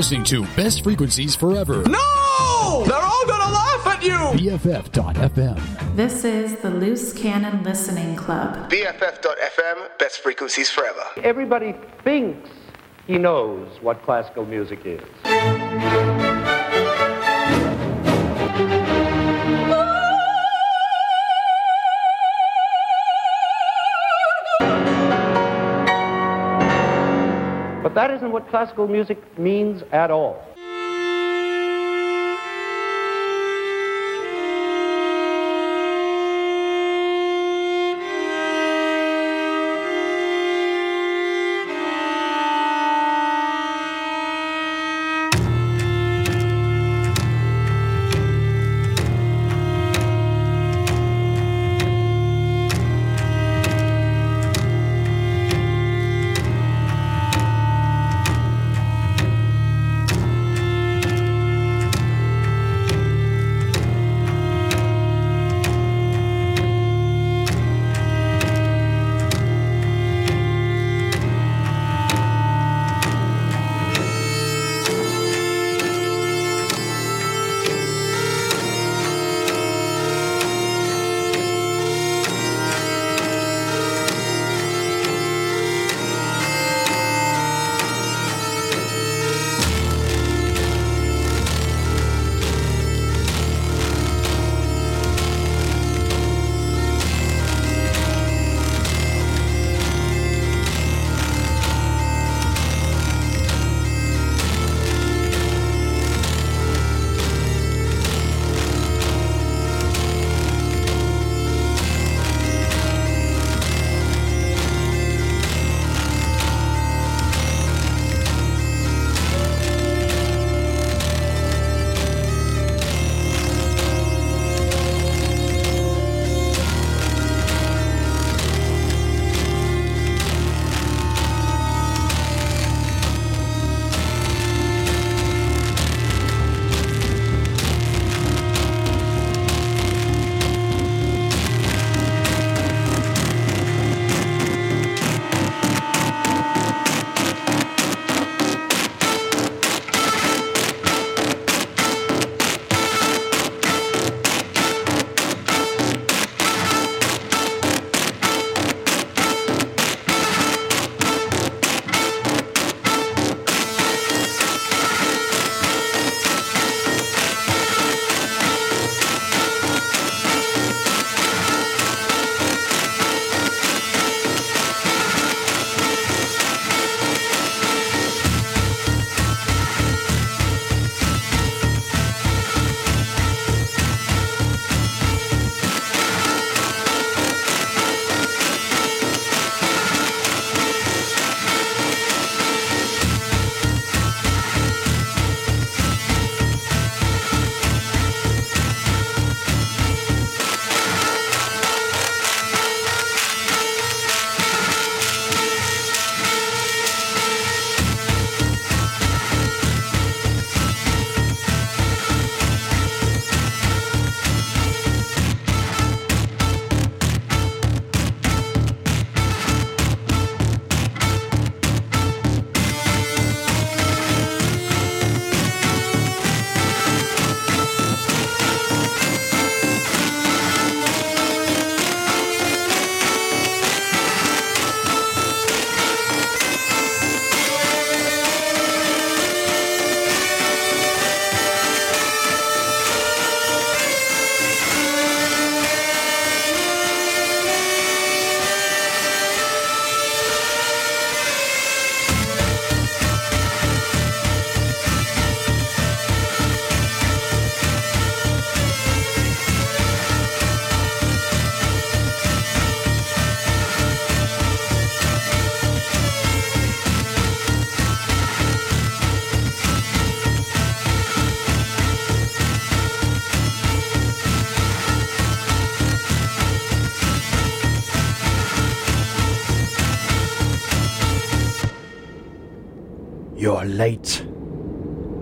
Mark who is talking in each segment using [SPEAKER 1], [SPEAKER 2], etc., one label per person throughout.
[SPEAKER 1] listening to Best Frequencies Forever.
[SPEAKER 2] No! They're all gonna laugh at you!
[SPEAKER 1] BFF.FM.
[SPEAKER 3] This is the Loose Canon Listening Club.
[SPEAKER 4] BFF.FM, best frequencies forever.
[SPEAKER 5] Everybody thinks he knows what classical music is. But that isn't what classical music means at all.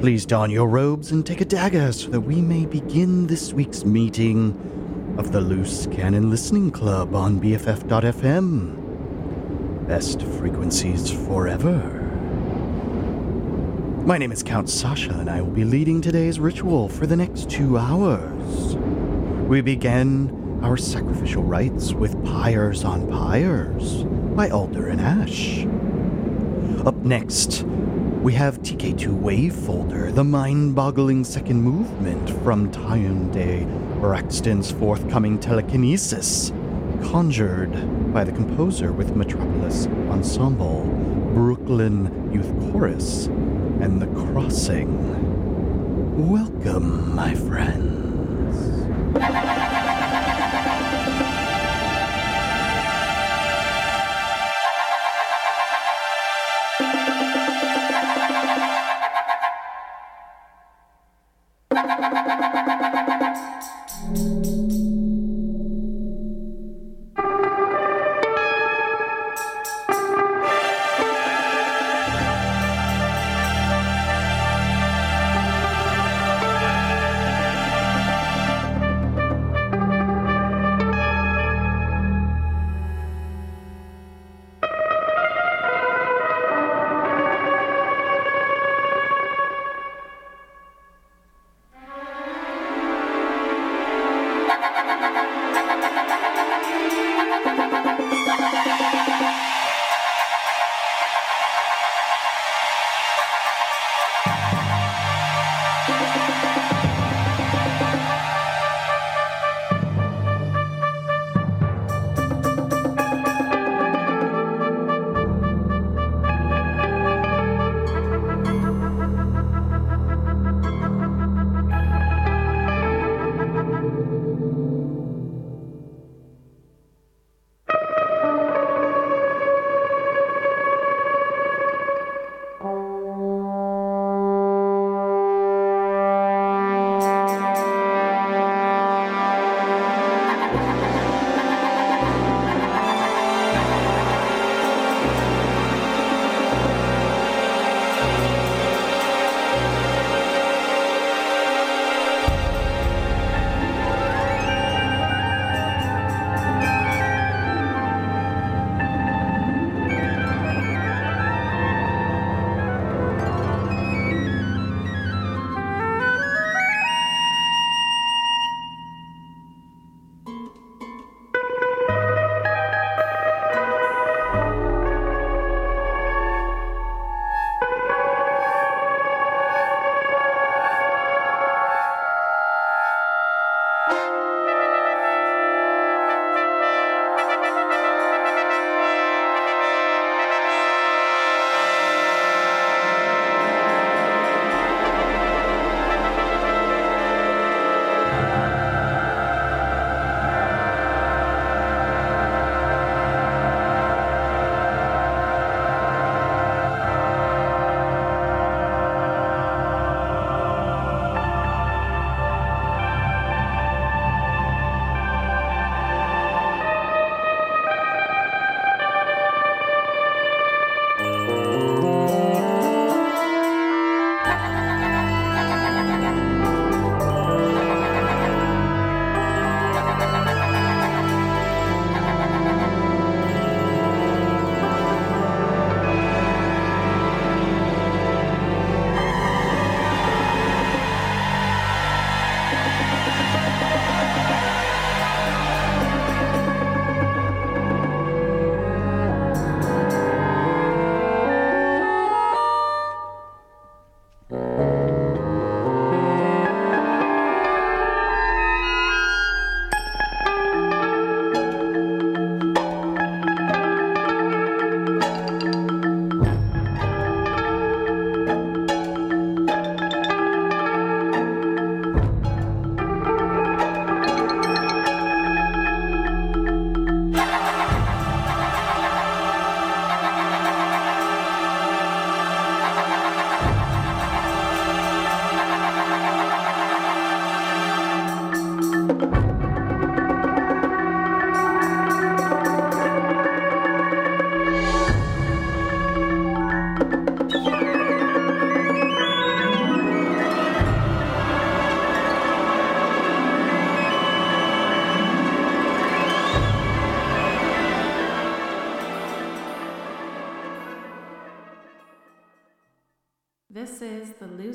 [SPEAKER 6] Please don your robes and take a dagger so that we may begin this week's meeting of the Loose Canon Listening Club on BFF.FM. Best frequencies forever. My name is Count Sasha, and I will be leading today's ritual for the next two hours. We begin our sacrificial rites with Pyres on Pyres by Alder and Ash. Up next, we have TK2 Wave Folder, the mind boggling second movement from Tyondai Braxton's forthcoming telekinesis, conjured by the composer with Metropolis Ensemble, Brooklyn Youth Chorus, and The Crossing. Welcome, my friends.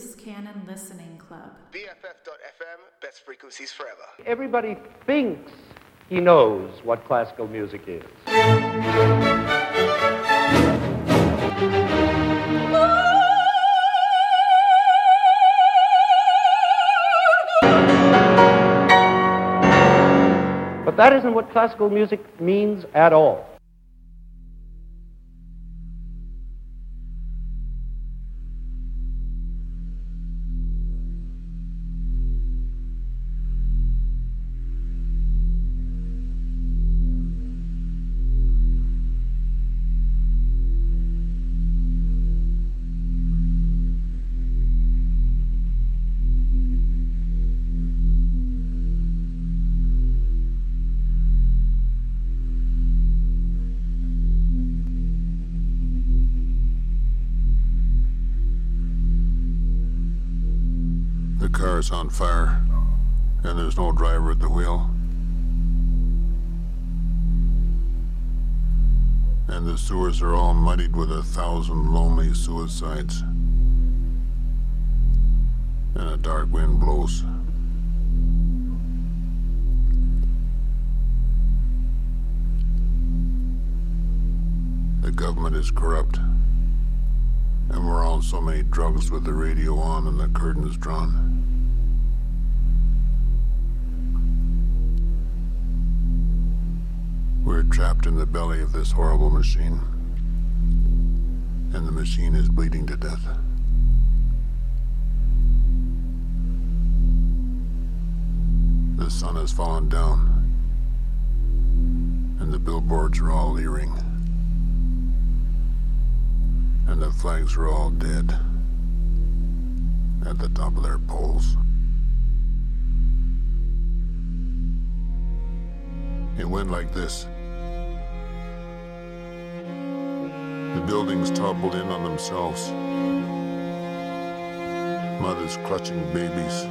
[SPEAKER 3] Loose Canon Listening Club.
[SPEAKER 4] BFF.FM, best frequencies forever.
[SPEAKER 5] Everybody thinks he knows what classical music is. But that isn't what classical music means at all.
[SPEAKER 7] Car's on fire, and there's no driver at the wheel. And the sewers are all muddied with a thousand lonely suicides. And a dark wind blows. The government is corrupt. And we're on so many drugs with the radio on and the curtains drawn. We're trapped in the belly of this horrible machine. And the machine is bleeding to death. The sun has fallen down. And the billboards are all leering and the flags are all dead at the top of their poles. It went like this. The buildings toppled in on themselves. Mothers clutching babies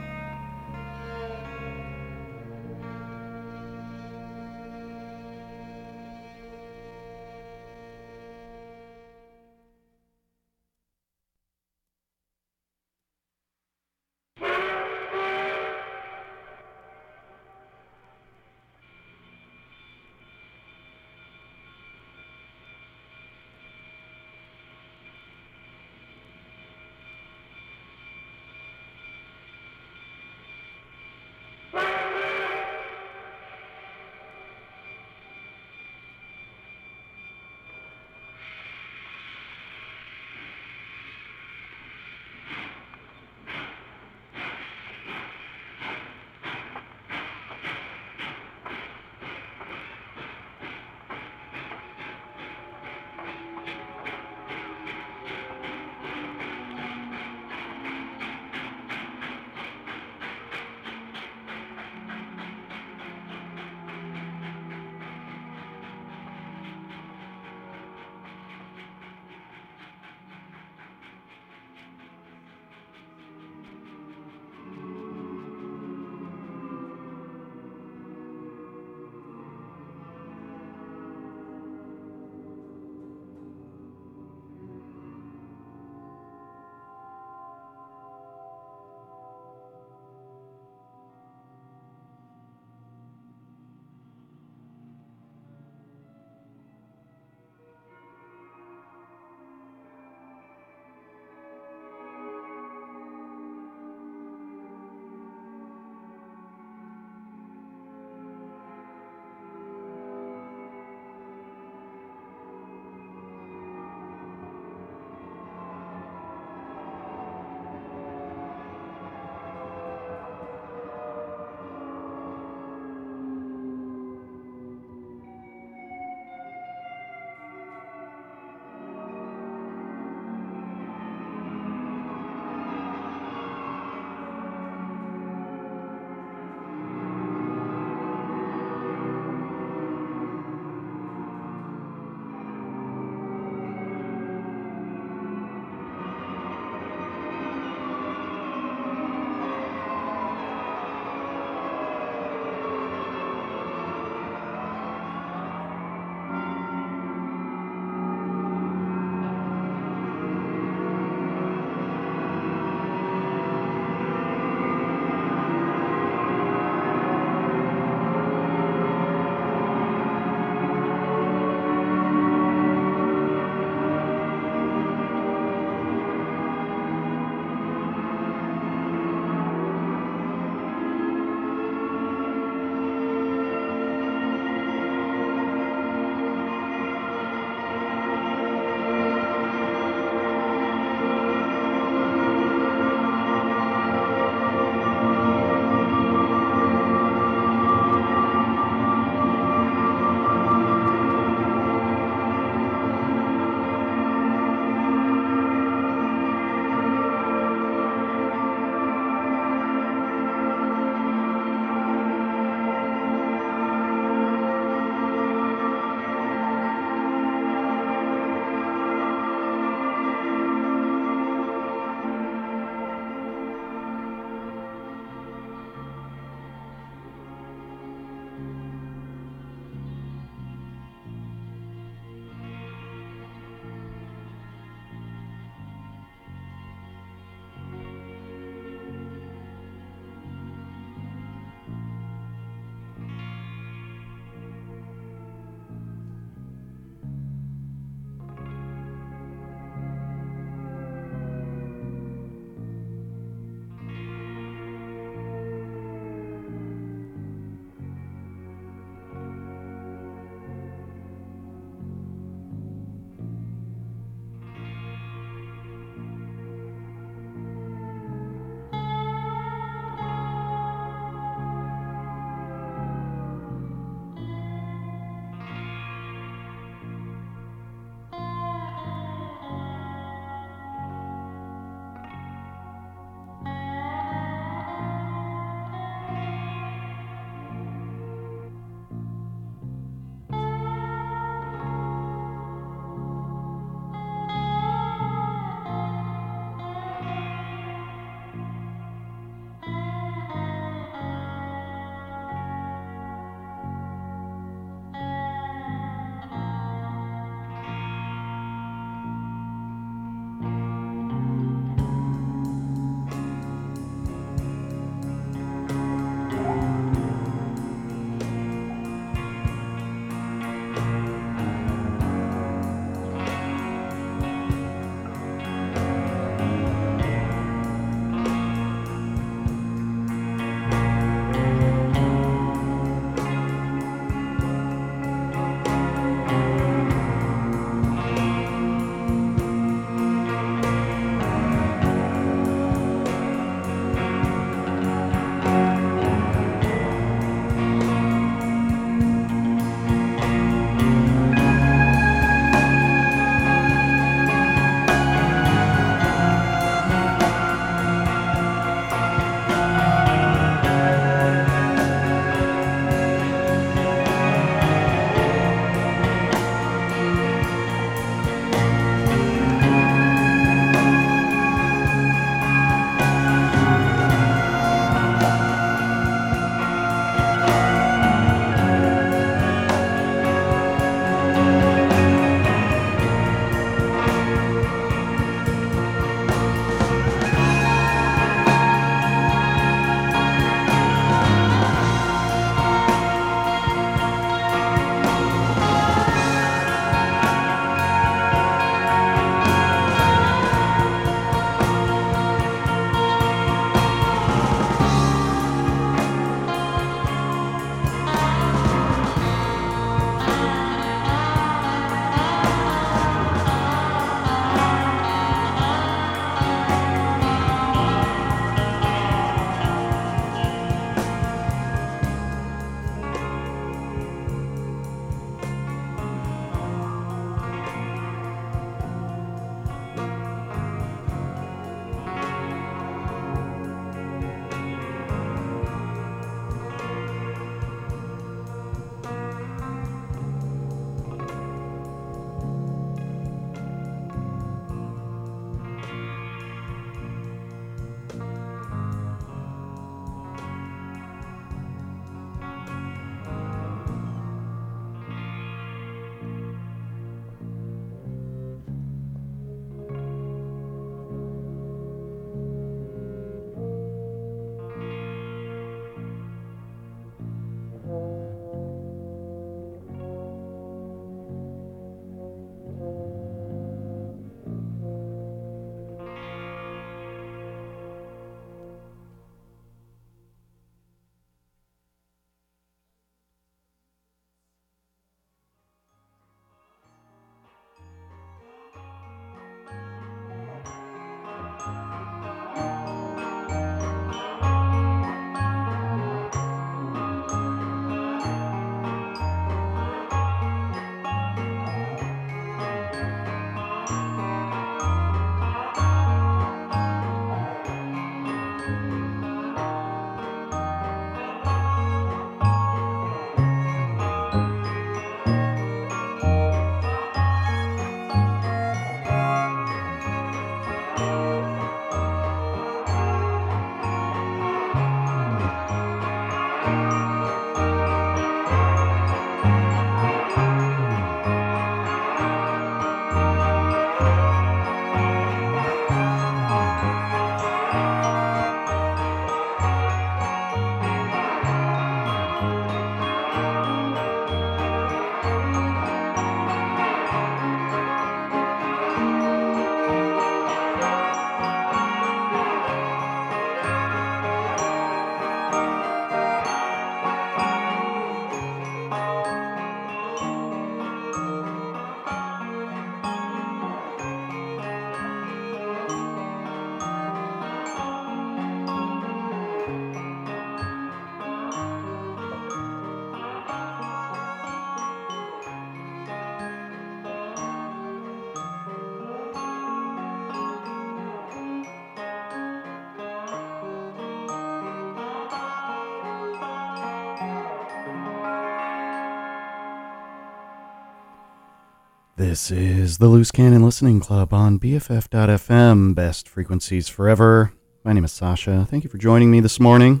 [SPEAKER 6] This is the Loose Canon Listening Club on BFF.FM, best frequencies forever. My name is Sasha. Thank you for joining me this morning.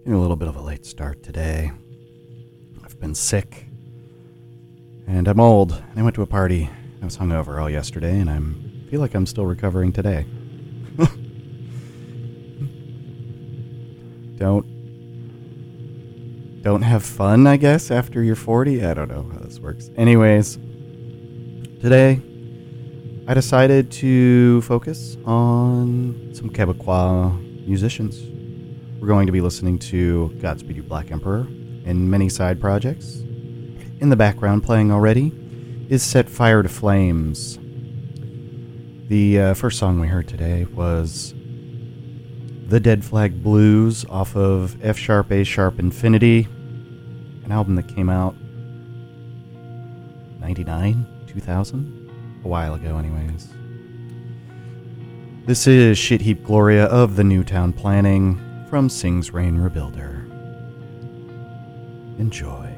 [SPEAKER 6] Getting a little bit of a late start today. I've been sick, and I'm old. I went to a party. I was hungover all yesterday, and I feel like I'm still recovering today. don't don't have fun, I guess, after you're 40. I don't know how this works. Anyways, today I decided to focus on some Quebecois musicians. We're going to be listening to Godspeed You Black Emperor and many side projects. In the background, playing already, is Set Fire to Flames. The uh, first song we heard today was The Dead Flag Blues off of F Sharp A Sharp Infinity, an album that came out 99, 2000? A while ago, anyways. This is Shit Heap Gloria of the Newtown Planning from Sings Reign Rebuilder. Enjoy.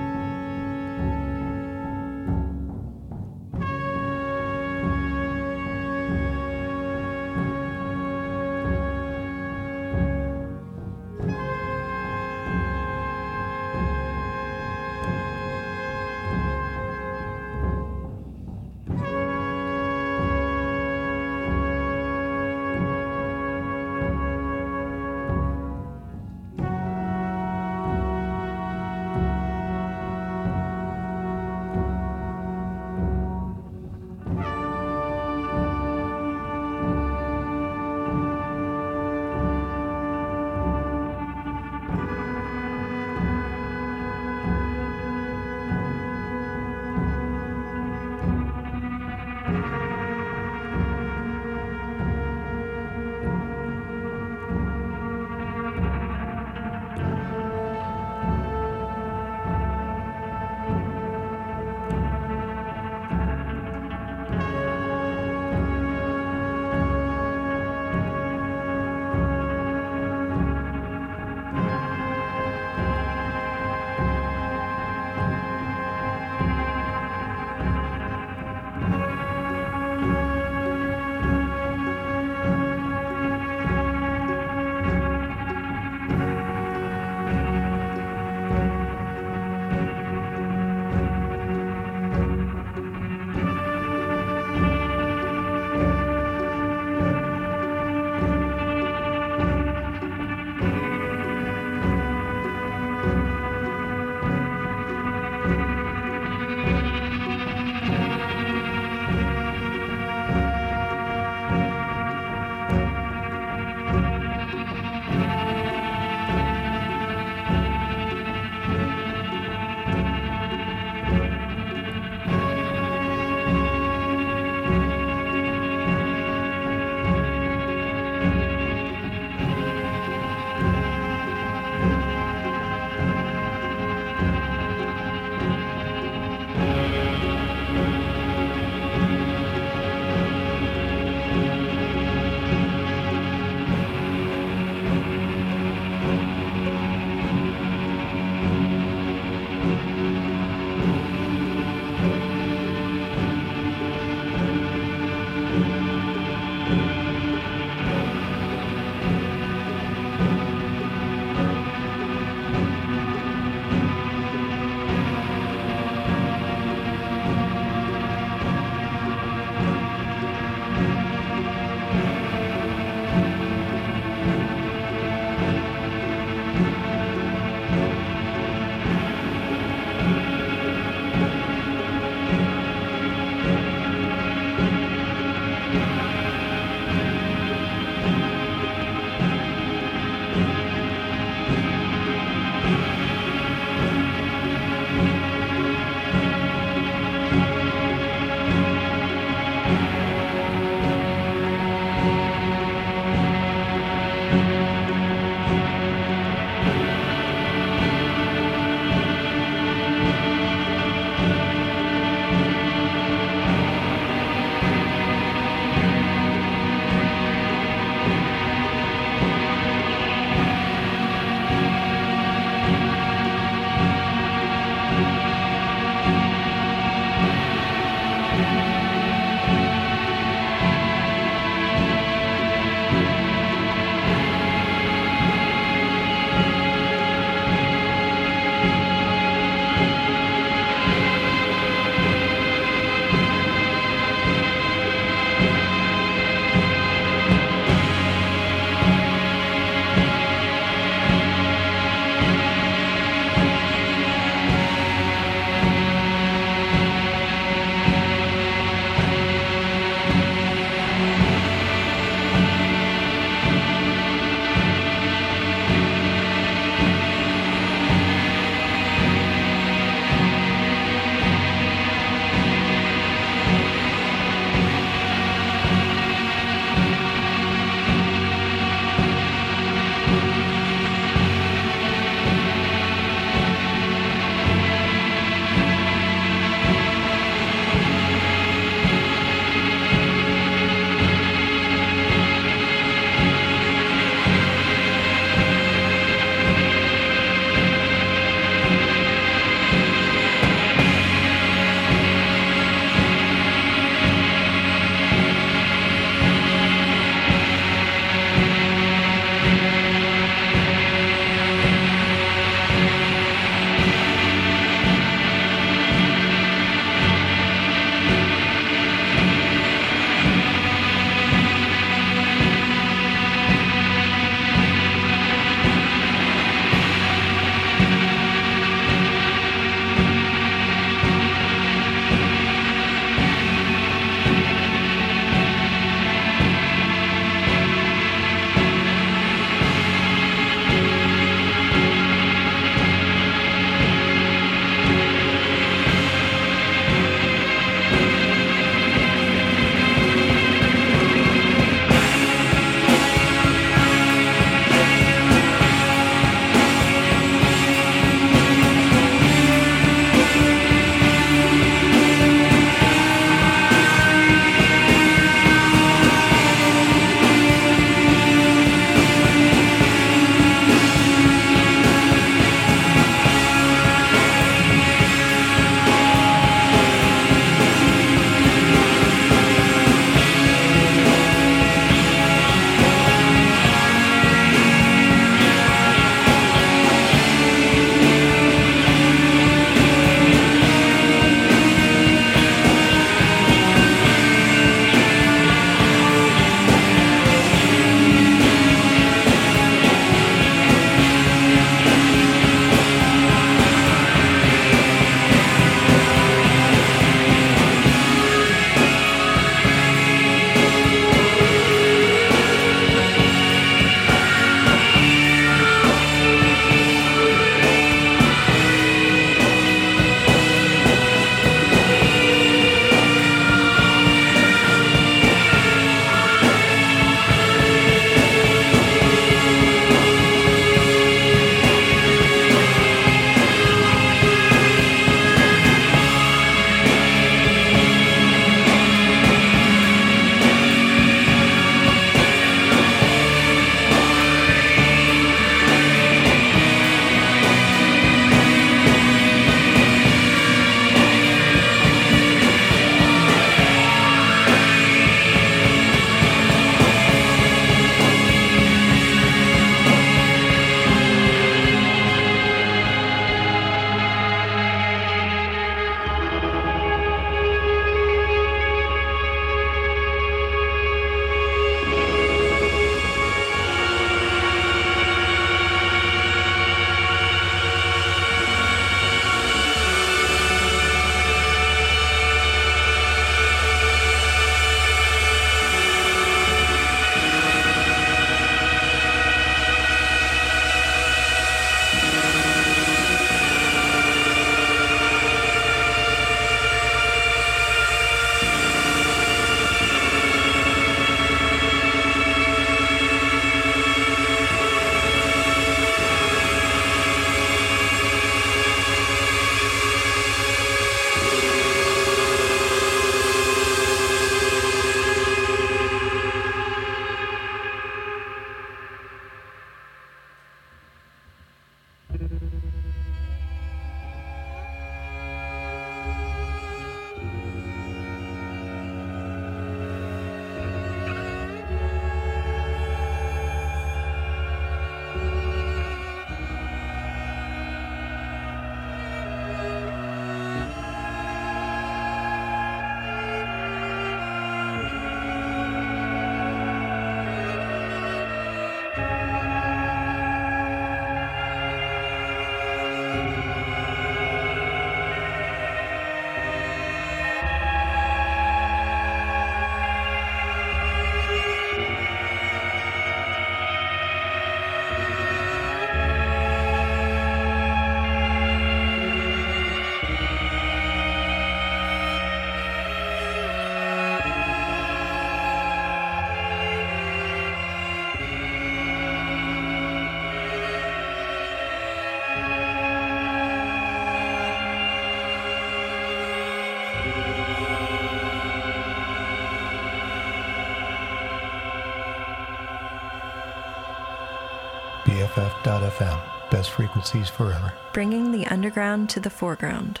[SPEAKER 8] Frequencies forever.
[SPEAKER 9] Bringing the underground to the foreground.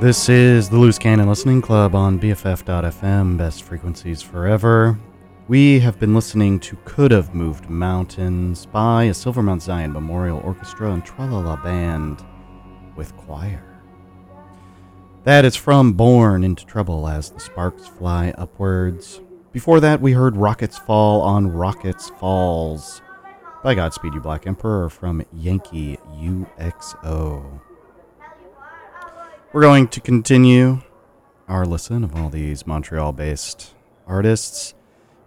[SPEAKER 6] This is the Loose Canon Listening Club on BFF.FM, best frequencies forever. We have been listening to Could Have Moved Mountains by a Silver Mount Zion Memorial Orchestra and Tralala Band with choir. That is from Born into Trouble as the Sparks Fly Upwards. Before that, we heard Rockets Fall on Rockets Falls by Godspeed You Black Emperor from Yanqui UXO. We're going to continue our listen of all these Montreal based artists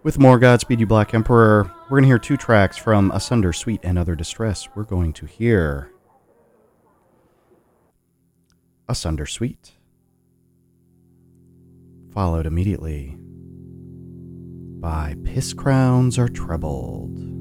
[SPEAKER 6] with more Godspeed You Black Emperor. We're going to hear two tracks from Asunder Sweet and Other Distress. We're going to hear Asunder Sweet, followed immediately by Piss Crowns Are Trebled.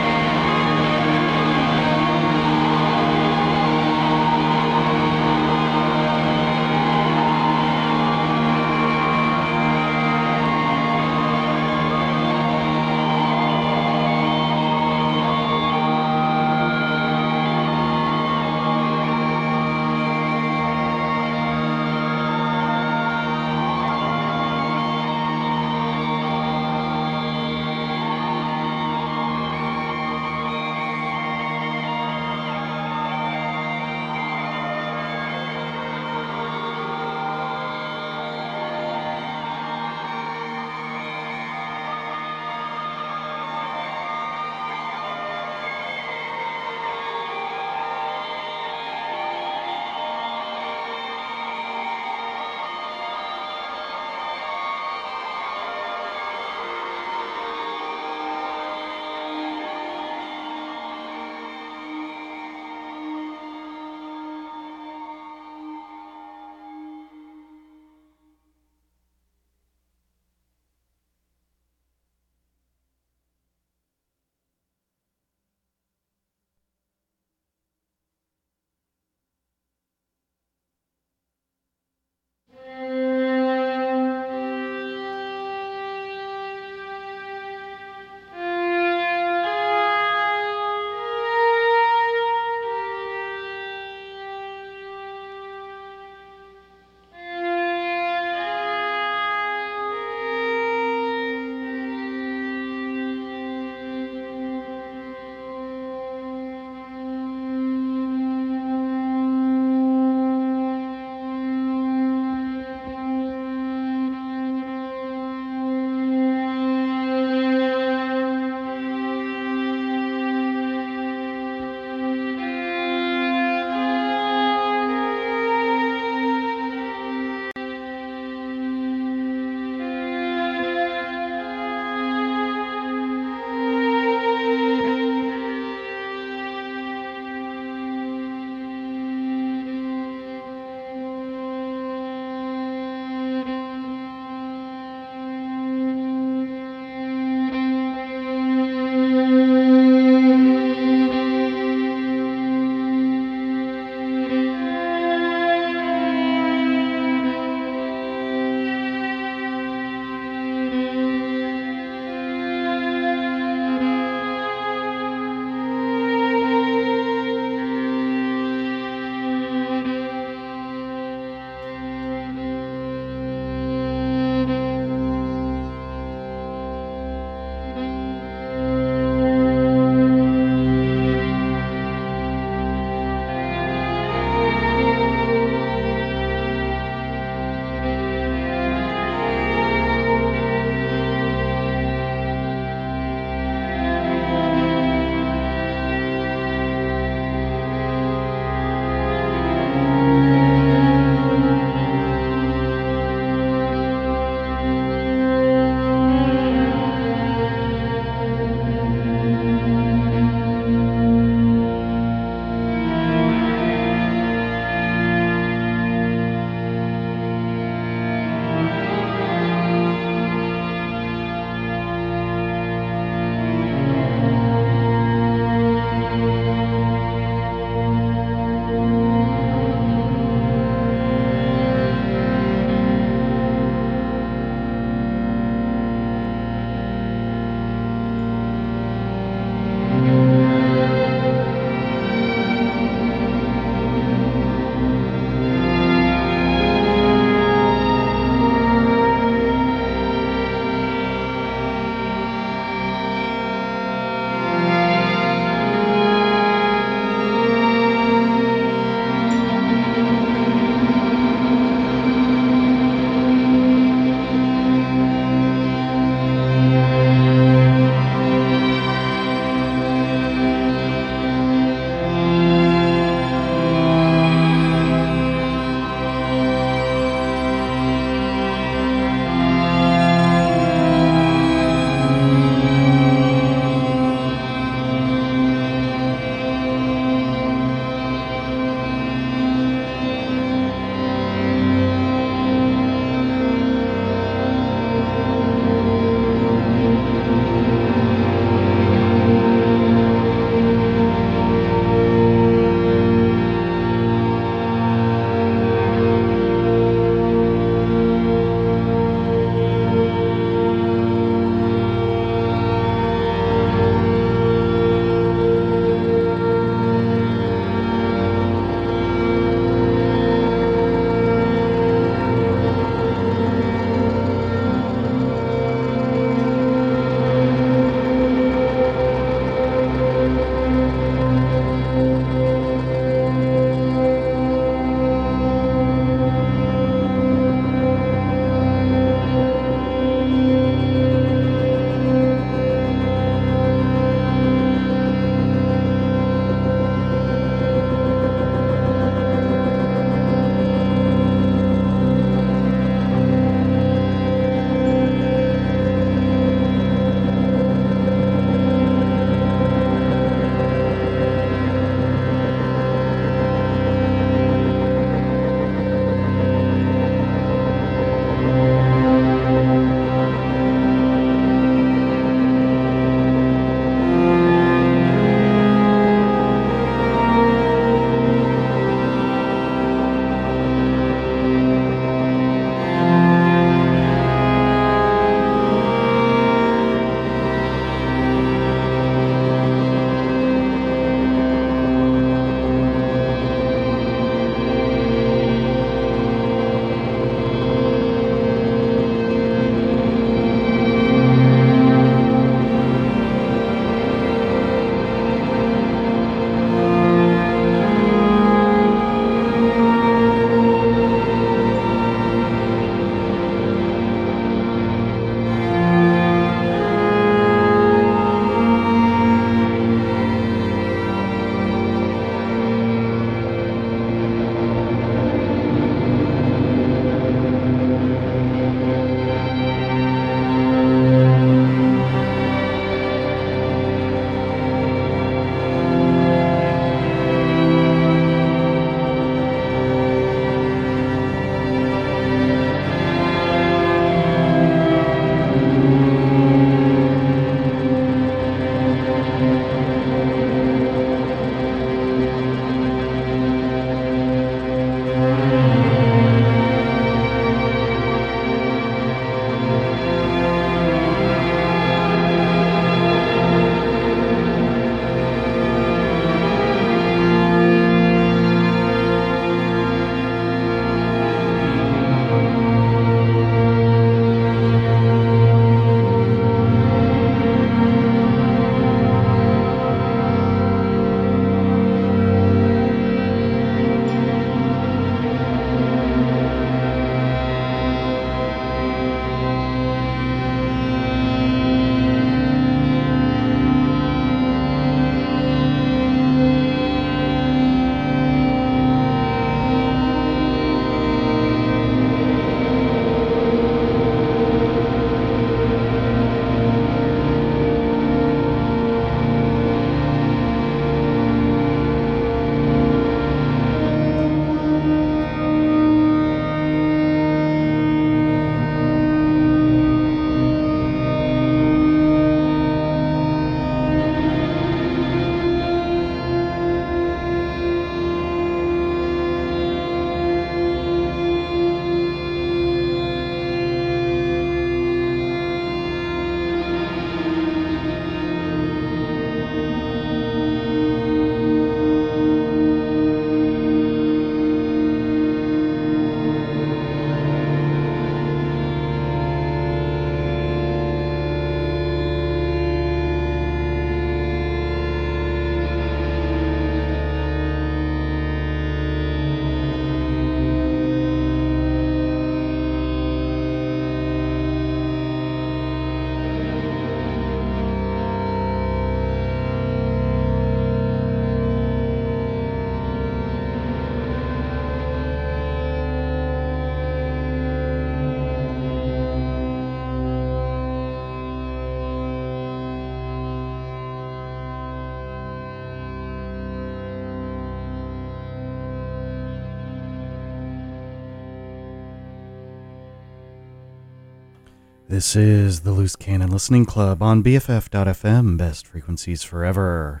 [SPEAKER 6] This is the Loose Canon Listening Club on BFF.FM, best frequencies forever.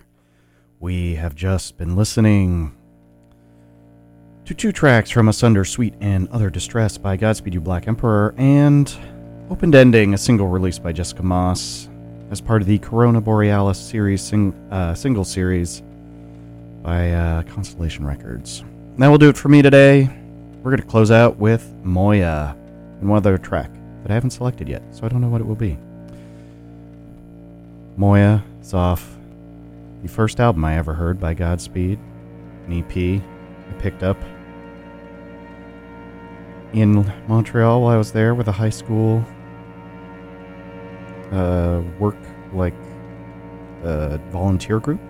[SPEAKER 6] We have just been listening to two tracks from Asunder Sweet and Other Distress by Godspeed You Black Emperor, and Opened Ending, a single released by Jessica Moss as part of the Corona Borealis series sing, uh, single series by uh, Constellation Records. That will do it for me today. We're going to close out with Moya and one other track that I haven't selected yet, so I don't know what it will be. Moya is off the first album I ever heard by Godspeed, an EP I picked up in Montreal while I was there with a high school uh, work like volunteer group.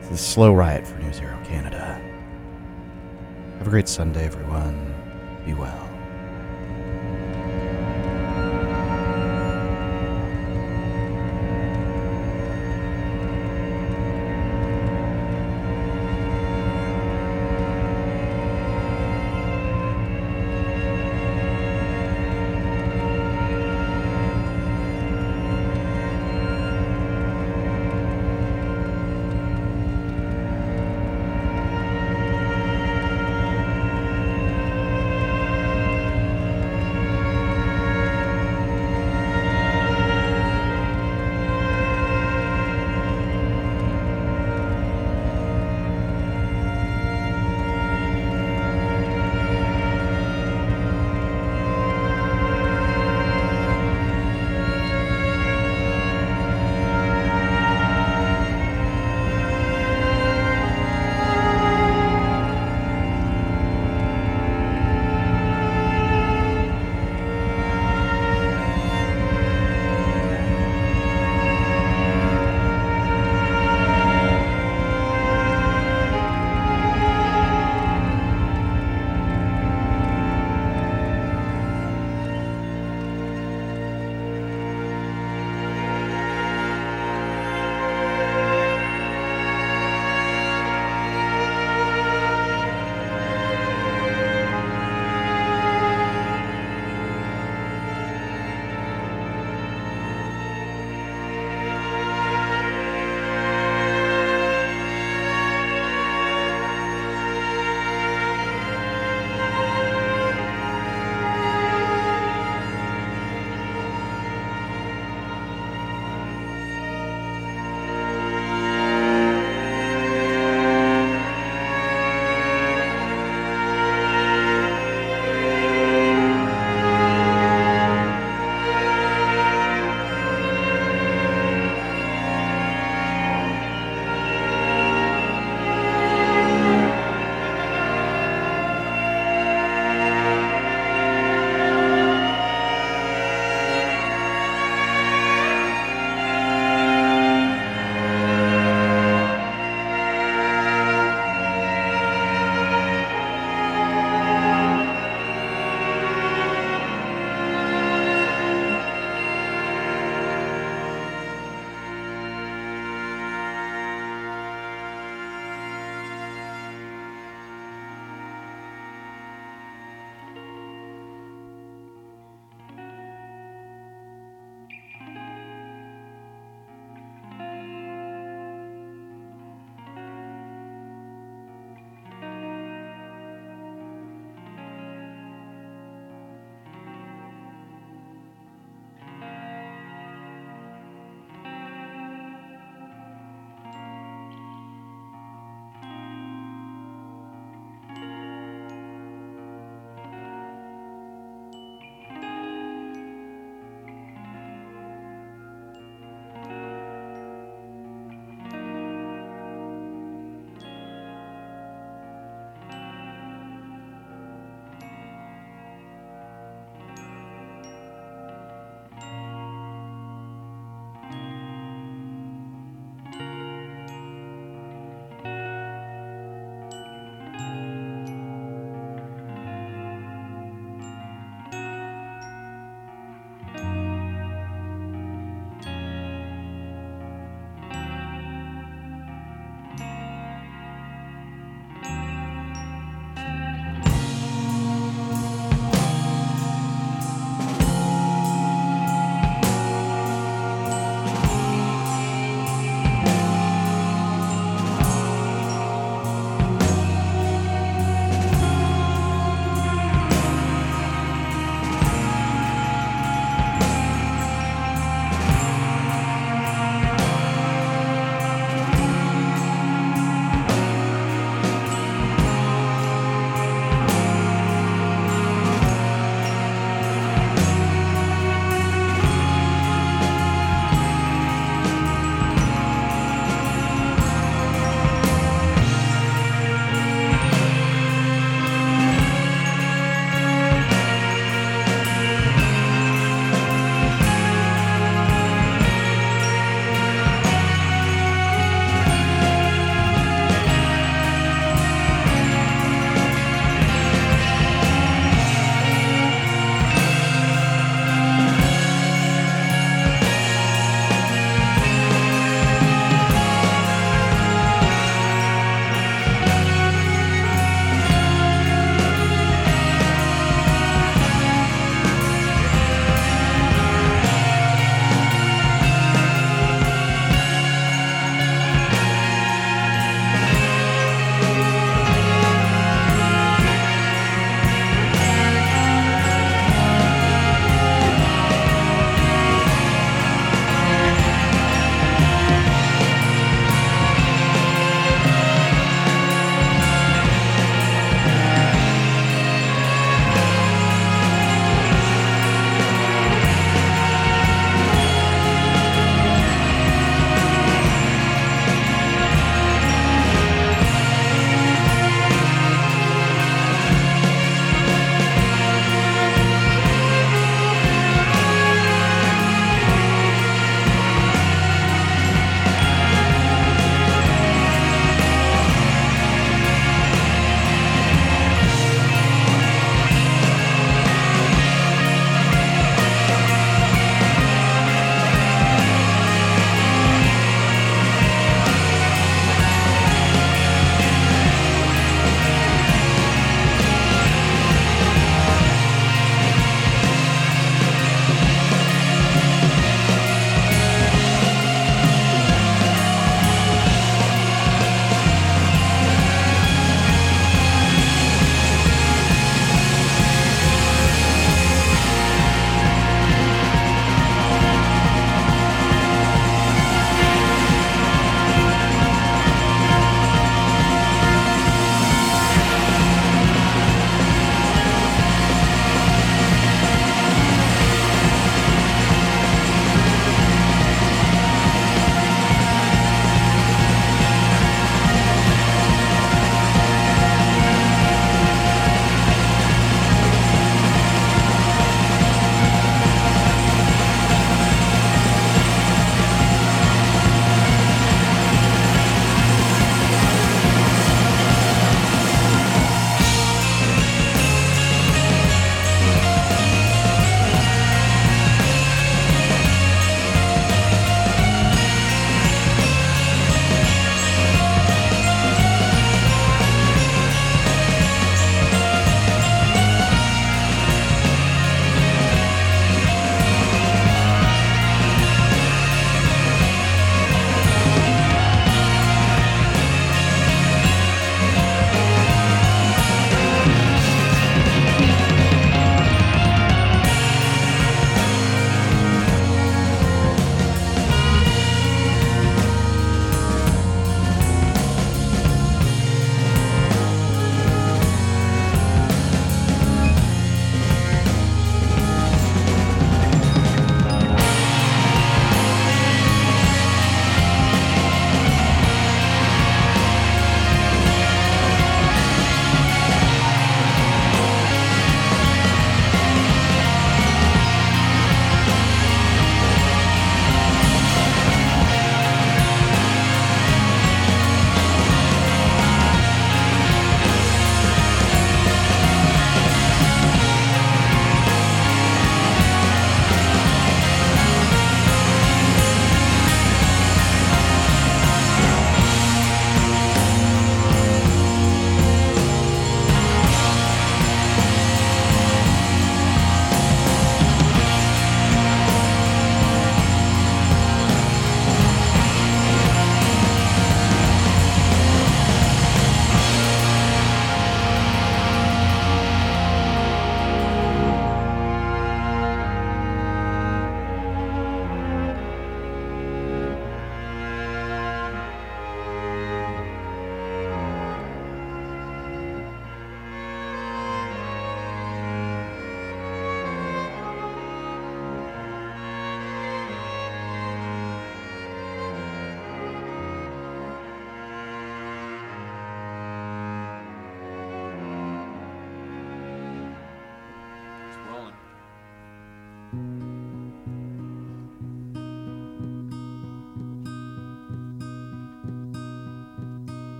[SPEAKER 6] It's a slow riot for New Zero Kanada. Have a great Sunday, everyone. Be well.